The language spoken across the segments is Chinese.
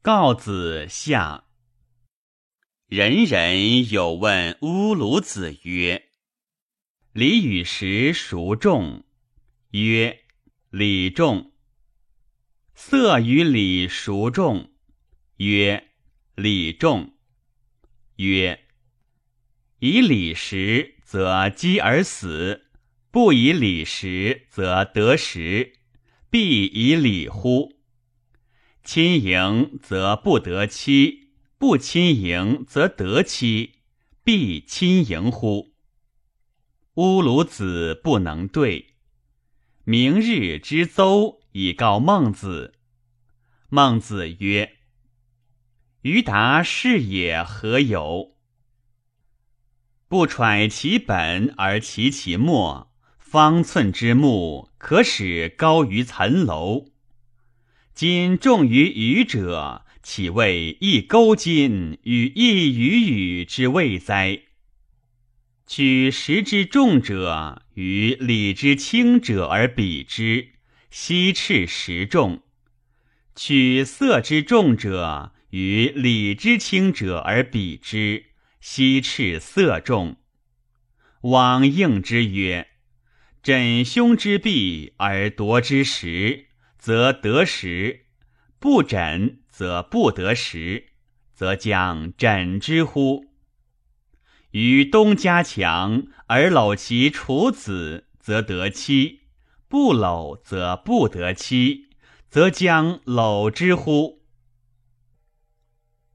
告子下。人人有问乌鲁子曰：“礼与食孰重？”曰：“礼重。”色与礼孰重？曰：“礼重。”曰：“以礼食，则饥而死；不以礼食，则得食。必以礼乎？亲迎则不得妻。”不亲迎则得妻，必亲迎乎？乌鲁子不能对。明日之邹以告孟子。孟子曰：“于达是也何有？不揣其本而齐其末，方寸之木，可使高于层楼。今重于愚者。”岂谓一钩金与一鱼羽之谓哉？取食之重者与礼之轻者而比之，奚斥食重；取色之重者与礼之轻者而比之，奚斥色重。往应之曰：“枕胸之臂而夺之食，则得食；不枕。”则不得食，则将枕之乎？与东家强而搂其处子，则得妻；不搂则不得妻，则将搂之乎？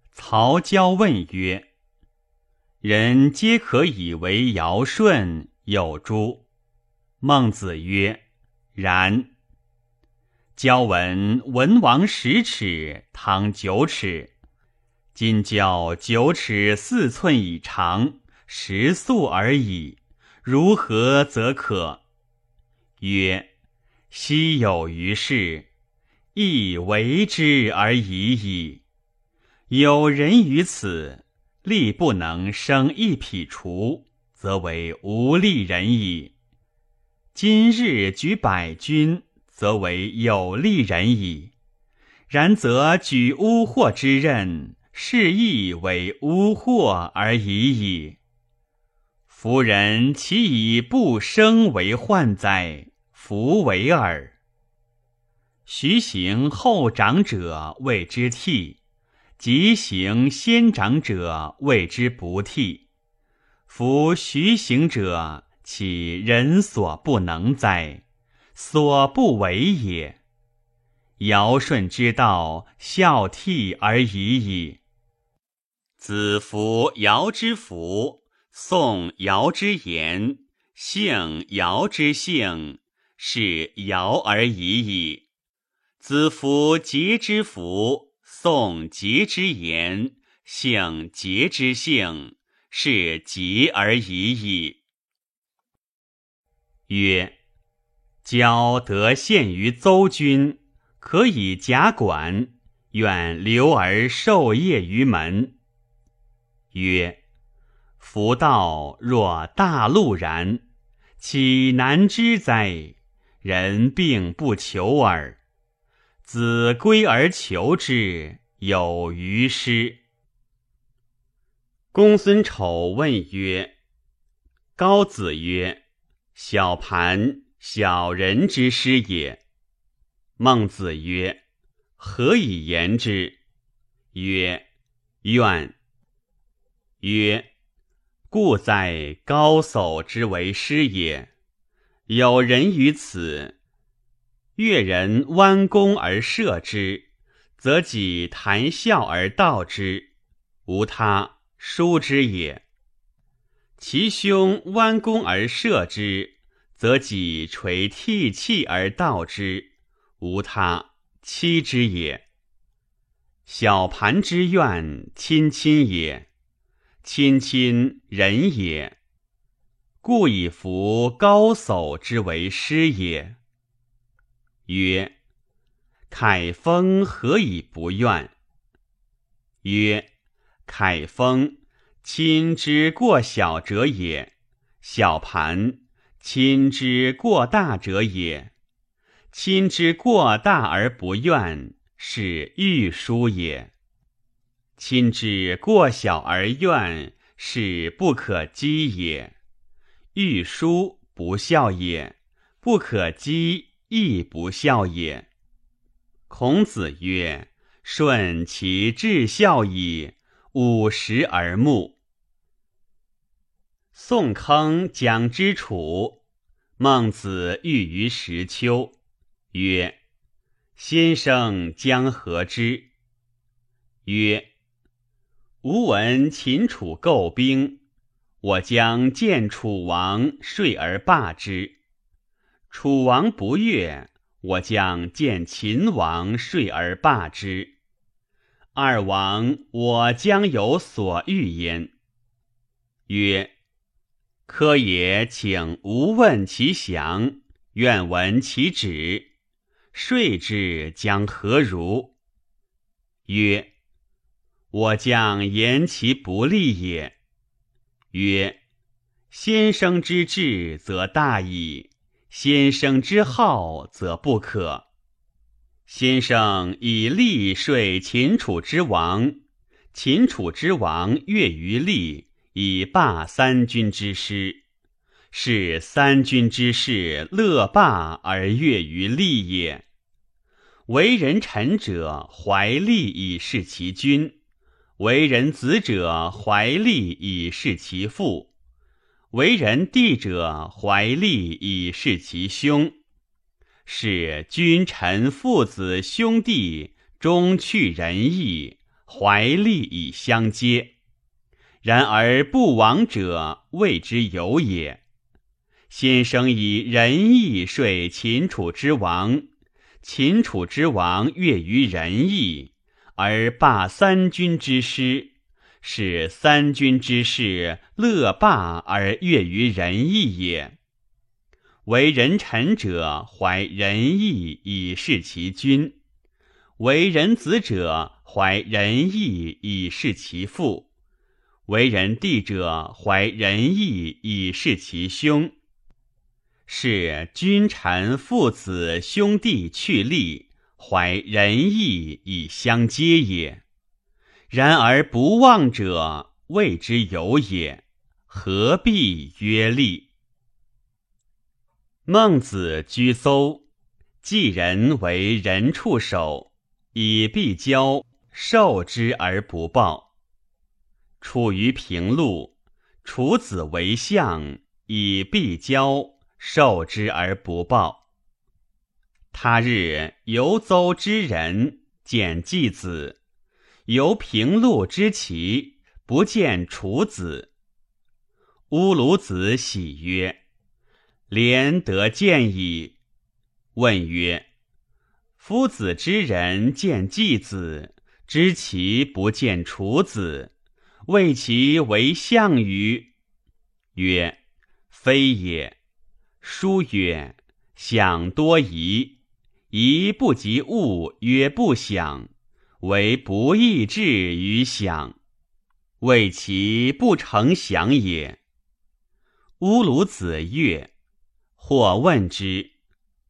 曹交问曰：“人皆可以为尧舜，有诸？”孟子曰：“然。”交闻文王十尺，唐九尺。今交九尺四寸以长，食粟而已。如何则可？曰：昔有于世，亦为之而已矣。有人于此，力不能生一匹除，则为无力人矣。今日举百军。则为有利人矣。然则举污祸之任，是亦为污祸而已矣。夫人其以不生为患哉？弗为耳。徐行后长者谓之替，即行先长者谓之不替。夫徐行者，岂人所不能哉？所不为也。尧舜之道，孝悌而已矣。子服尧之服，宋尧之言，姓尧之姓，是尧而已矣。子服桀之服，宋桀之言，姓桀之姓，是桀而已矣。曰。交得献于邹君，可以甲管，愿留而授业于门。曰：夫道若大陆然，岂难知哉？人并不求耳。子归而求之，有余师。公孙丑问曰：高子曰：小盘。小人之师也。孟子曰：“何以言之？”曰：“怨。”曰：“故在高叟之为师也。有人于此，越人弯弓而射之，则己谈笑而道之，无他，书之也。其兄弯弓而射之。”则己垂涕泣而道之，无他，妻之也。小盘之怨，亲亲也，亲亲人也，故以服高叟之为师也。曰：凯风何以不怨？曰：凯风亲之过小者也，小盘。亲之过大者也，亲之过大而不怨，是欲疏也。亲之过小而怨，是不可积也；欲疏不孝也，不可积亦不孝也。孔子曰：“顺其至孝矣，五十而目。”宋坑讲之楚，孟子寓于石丘，曰：“先生将何之？”曰：“吾闻秦楚构兵，我将见楚王，睡而罢之。楚王不悦。”我将见秦王睡而罢之，二王我将有所欲焉。曰：科也，请吾问其详，愿闻其旨。睡之将何如？曰：我将言其不利也。曰：先生之志则大矣。先生之好则不可。先生以利说秦楚之王，秦楚之王悦于利，以霸三军之师，是三军之士乐霸而悦于利也。为人臣者怀利以事其君，为人子者怀利以事其父。为人弟者，怀利以事其兄，是君臣父子兄弟，终去仁义，怀利以相接。然而不亡者，谓之有也。先生以仁义说秦楚之王，秦楚之王悦于仁义，而霸三军之师。是三军之士乐霸而悦于仁义也。为人臣者怀仁义以事其君，为人子者怀仁义以事其父，为人弟者怀仁义以事其兄。是君臣父子兄弟去利，怀仁义以相接也。然而不忘者，谓之有也。何必曰利？孟子居邹，季人为人畜守，以必交，受之而不报。处于平陆，楚子为相，以必交，受之而不报。他日游邹之人见季子。由平陆之齐，不见楚子。乌鲁子喜曰：“连得见矣。”问曰：“夫子之人见季子，知其不见楚子，谓其为相与？”曰：“非也。”书曰：“想多疑，疑不及物，曰不想。”为不义志于想，谓其不成想也。乌鲁子曰：“或问之。”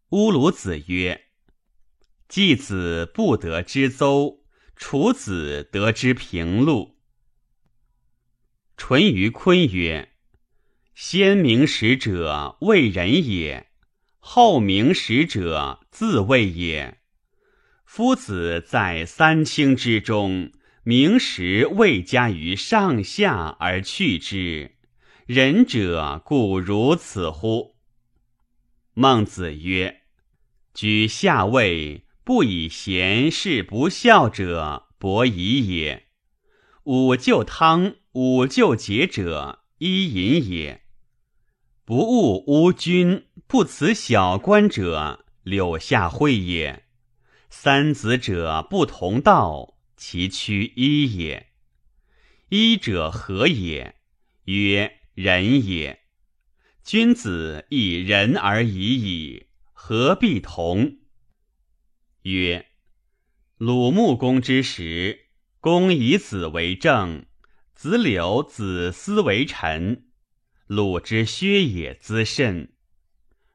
乌鲁子曰：“季子不得之邹，楚子得之平陆。”淳于髡曰：“先明使者为人也，后明使者自谓也。”夫子在三清之中，明时未加于上下而去之，仁者故如此乎？孟子曰：“居下位，不以贤是不孝者，伯夷也；吾救汤，吾救桀者，伊尹也；不务乌君，不辞小官者，柳下惠也。”三子者不同道，其趋一也。一者何也？曰仁也。君子以仁而已矣，何必同？曰：鲁穆公之时，公以子为政，子柳、子思为臣。鲁之薛也滋甚。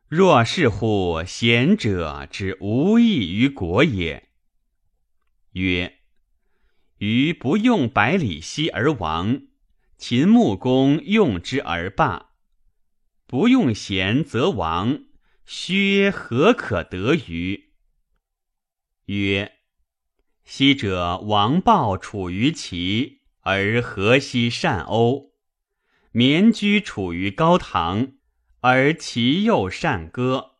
若是乎贤者之无益于国也。曰：余不用百里奚而亡，秦穆公用之而罢。不用贤则亡，薛何可得于？曰：昔者王豹处于齐，而河西善欧；绵居处于高唐，而其又善歌。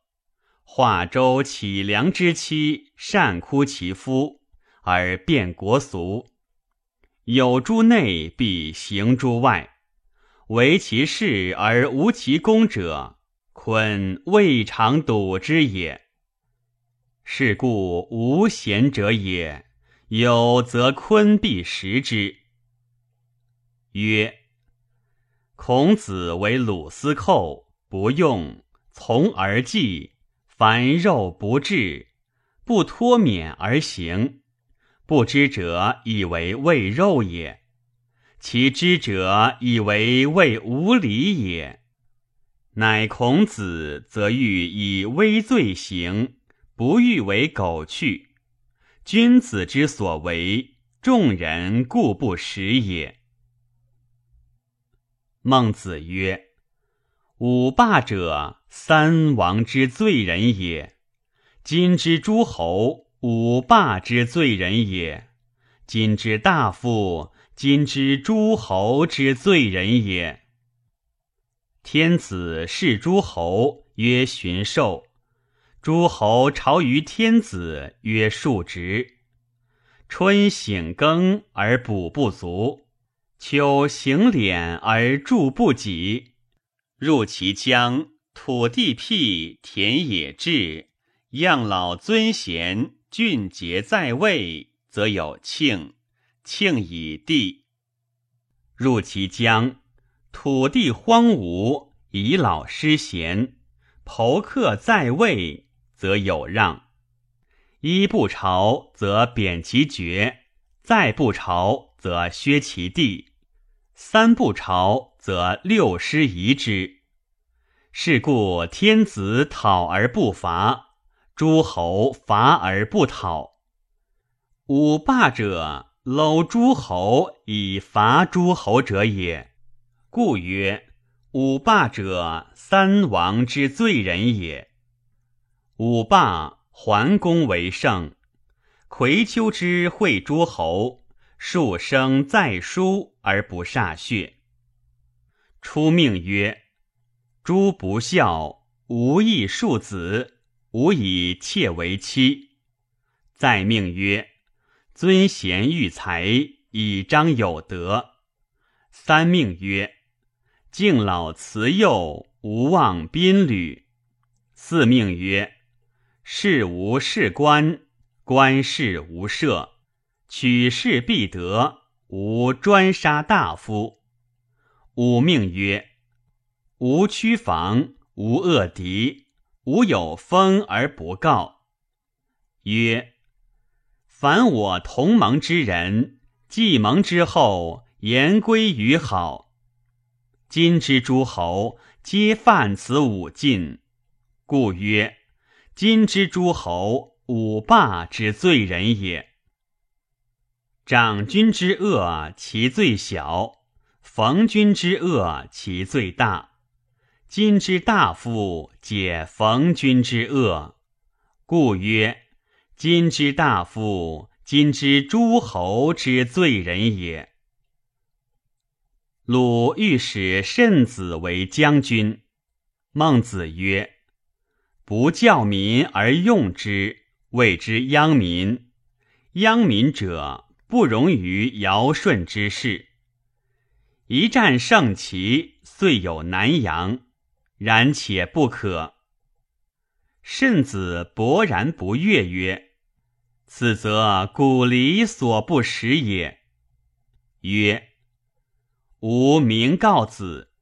化州乞良之妻善哭其夫，而变国俗。有诸内，必行诸外。唯其事而无其功者，坤未尝睹之也。是故无贤者也，有则坤必食之。曰：孔子为鲁司寇，不用，从而祭。凡肉不至，不脱免而行，不知者以为畏肉也；其知者以为畏无礼也。乃孔子则欲以微罪行，不欲为苟去。君子之所为，众人故不识也。孟子曰。五霸者，三王之罪人也；今之诸侯，五霸之罪人也；今之大夫，今之诸侯之罪人也。天子视诸侯曰巡狩，诸侯朝于天子曰述职。春省耕而补不足，秋行敛而助不给。入其疆，土地辟，田野治，样老尊贤，俊杰在位，则有庆；庆以地。入其疆，土地荒芜，遗老失贤，侯客在位，则有让。一不朝，则贬其爵；再不朝，则削其地；三不朝。则六师夷之。是故天子讨而不伐，诸侯伐而不讨。五霸者，搂诸侯以伐诸侯者也。故曰：五霸者，三王之罪人也。五霸，桓公为圣，葵丘之会诸侯，数生在书而不歃血。出命曰：“诸不孝，无义庶子，无以妾为妻。”再命曰：“尊贤育才，以彰有德。”三命曰：“敬老慈幼，无忘宾旅。”四命曰：“事无事官，官事无赦，取士必得，无专杀大夫。”吾命曰：无屈防，无恶敌，无有封而不告。曰：凡我同盟之人，既盟之后，言归于好。今之诸侯，皆犯此五禁，故曰：今之诸侯，五霸之罪人也。长君之恶，其罪小。逢君之恶，其罪大；今之大夫，解逢君之恶，故曰：今之大夫，今之诸侯之罪人也。鲁欲使慎子为将军，孟子曰：“不教民而用之，谓之殃民。殃民者，不容于尧舜之事。”一战胜其，遂有南阳。然且不可。慎子勃然不悦曰：“此则古离所不识也。”曰：“吾明告子，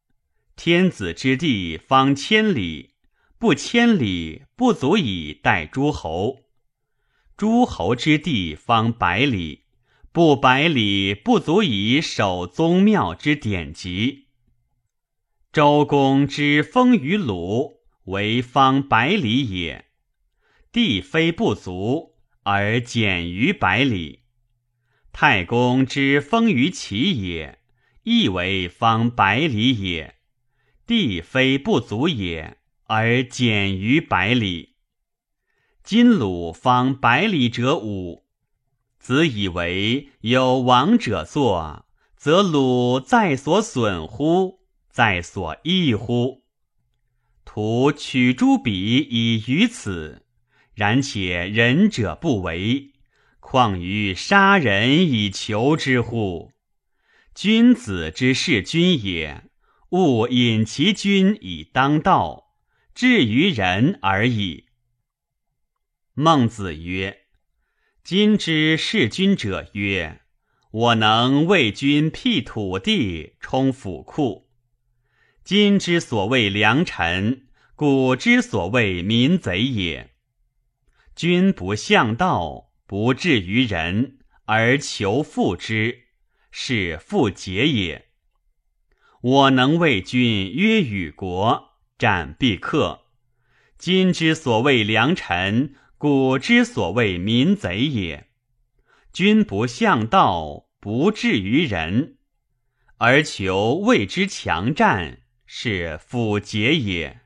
天子之地方千里，不千里不足以待诸侯；诸侯之地方百里。”不百里，不足以守宗庙之典籍。周公之封于鲁，为方百里也。地非不足，而减于百里。太公之封于齐也，亦为方百里也。地非不足也，而减于百里。今鲁方百里者五，子以为有王者作，则鲁在所损乎？在所益乎？徒取诸彼以于此，然且仁者不为。况于杀人以求之乎？君子之事君也，勿引其君以当道，至于人而已。孟子曰：“今之事君者曰：我能为君辟土地，充府库。今之所谓良臣，古之所谓民贼也。君不向道。”不至于人而求复之，是复节也。我能为君约与国，战必克。今之所谓良臣，古之所谓民贼也。君不向道，不至于人，而求谓之强战，是复节也。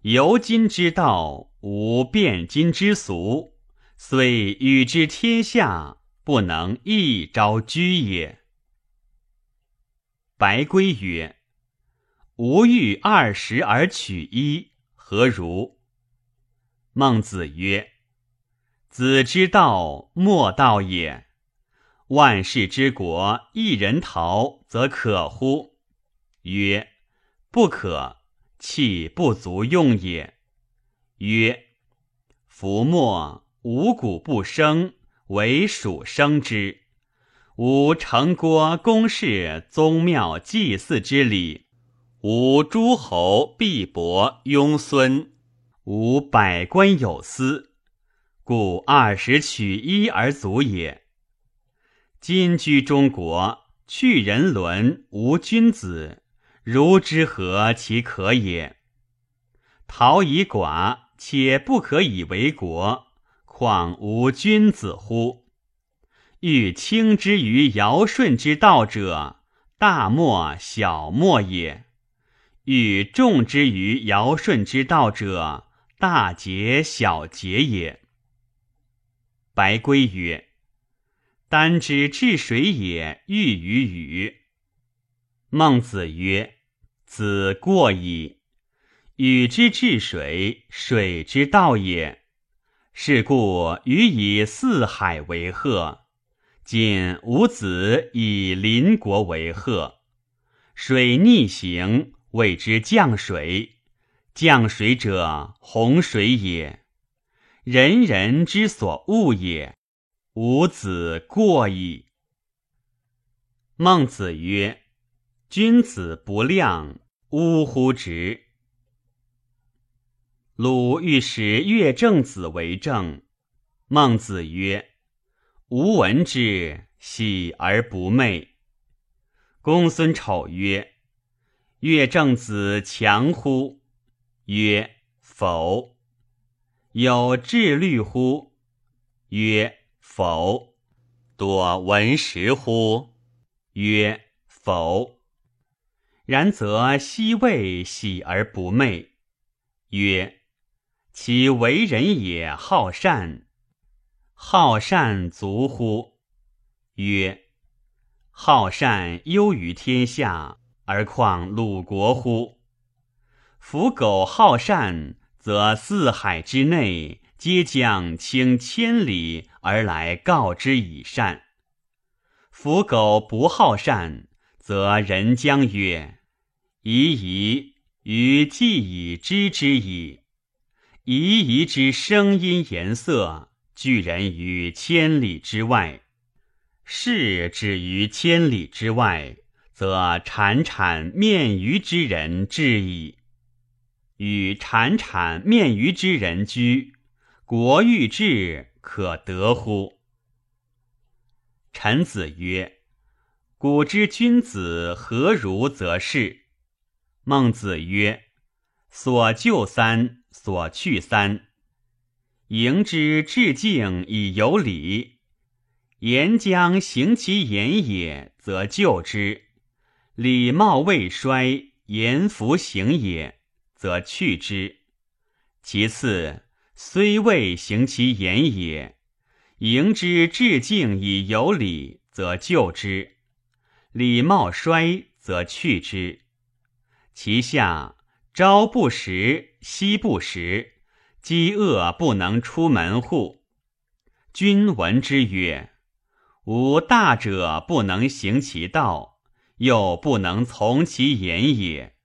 由今之道，无变今之俗。虽与之天下，不能一朝居也。白圭曰：“吾欲二十而取一，何如？”孟子曰：“子之道，莫道也。万世之国，一人逃，则可乎？”曰：“不可，气不足用也。”曰：“夫莫。”五谷不生，为属生之。无城郭宫室、宗庙祭祀之礼，无诸侯毕伯庸孙，吾百官有司，故二十取一而足也。今居中国，去人伦，无君子，如之何其可也？陶以寡，且不可以为国。况无君子乎？欲轻之于尧舜之道者，大莫小莫也；欲重之于尧舜之道者，大节小节也。白圭曰：“丹之治水也，欲于禹。”孟子曰：“子过矣。禹之治水，水之道也。”是故禹以四海为壑，今吾子以邻国为壑。水逆行，谓之降水。降水者，洪水也。人人之所恶也。吾子过矣。孟子曰：“君子不量，呜呼！直。”鲁欲使乐正子为政，孟子曰：“吾闻之，喜而不寐。”公孙丑曰：“乐正子强乎？”曰：“否。”有志虑乎？曰：“否。”多闻时乎？曰：“否。”然则奚谓喜而不寐？曰：其为人也好善，好善足乎？曰：好善优于天下，而况鲁国乎？夫苟好善，则四海之内皆将倾千里而来告之以善；夫苟不好善，则人将曰：夷夷于既已知之矣。夷夷之声音颜色，拒人于千里之外；是止于千里之外，则潺潺面鱼之人至矣。与产产面鱼之人居，国欲治可得乎？臣子曰：“古之君子何如则是？”孟子曰：“所就三。”所去三，迎之致敬以有礼，言将行其言也，则就之；礼貌未衰，言弗行也，则去之。其次，虽未行其言也，迎之致敬以有礼，则就之；礼貌衰，则去之。其下，朝不食，夕不食，饥饿不能出门户。君闻之曰：“吾大者不能行其道，又不能从其言也，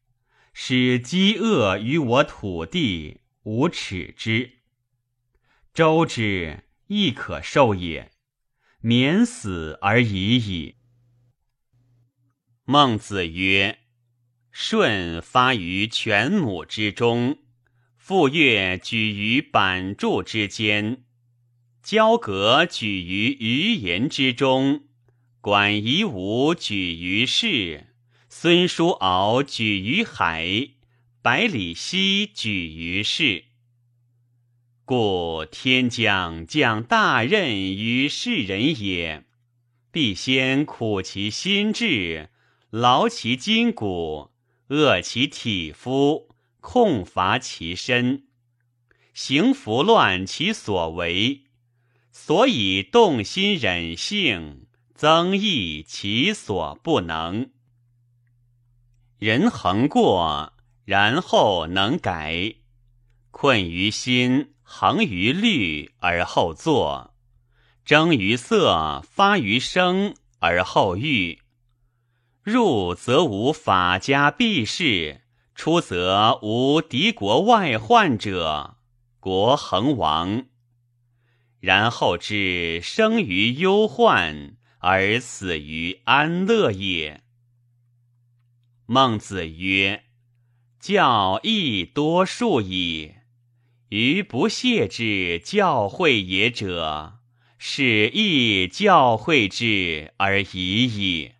使饥饿于我土地，无耻之。周之亦可受也，免死而已矣。”孟子曰：“舜发于犬母之中，傅说举于板柱之间。”交葛举于鱼言之中，管夷吾举于市，孙叔敖举于海，百里奚举于市。故天将降大任于世人也，必先苦其心志，劳其筋骨，饿其体肤，控乏其身，行拂乱其所为。所以动心忍性，增益其所不能。人恒过，然后能改；困于心，恒于虑而后作；争于色，发于声而后喻。入则无法家避世，出则无敌国外患者，国恒亡。然后知生于忧患而死于安乐也。孟子曰：“教亦多数矣，于不谢之教诲也者，使亦教诲之而已矣。”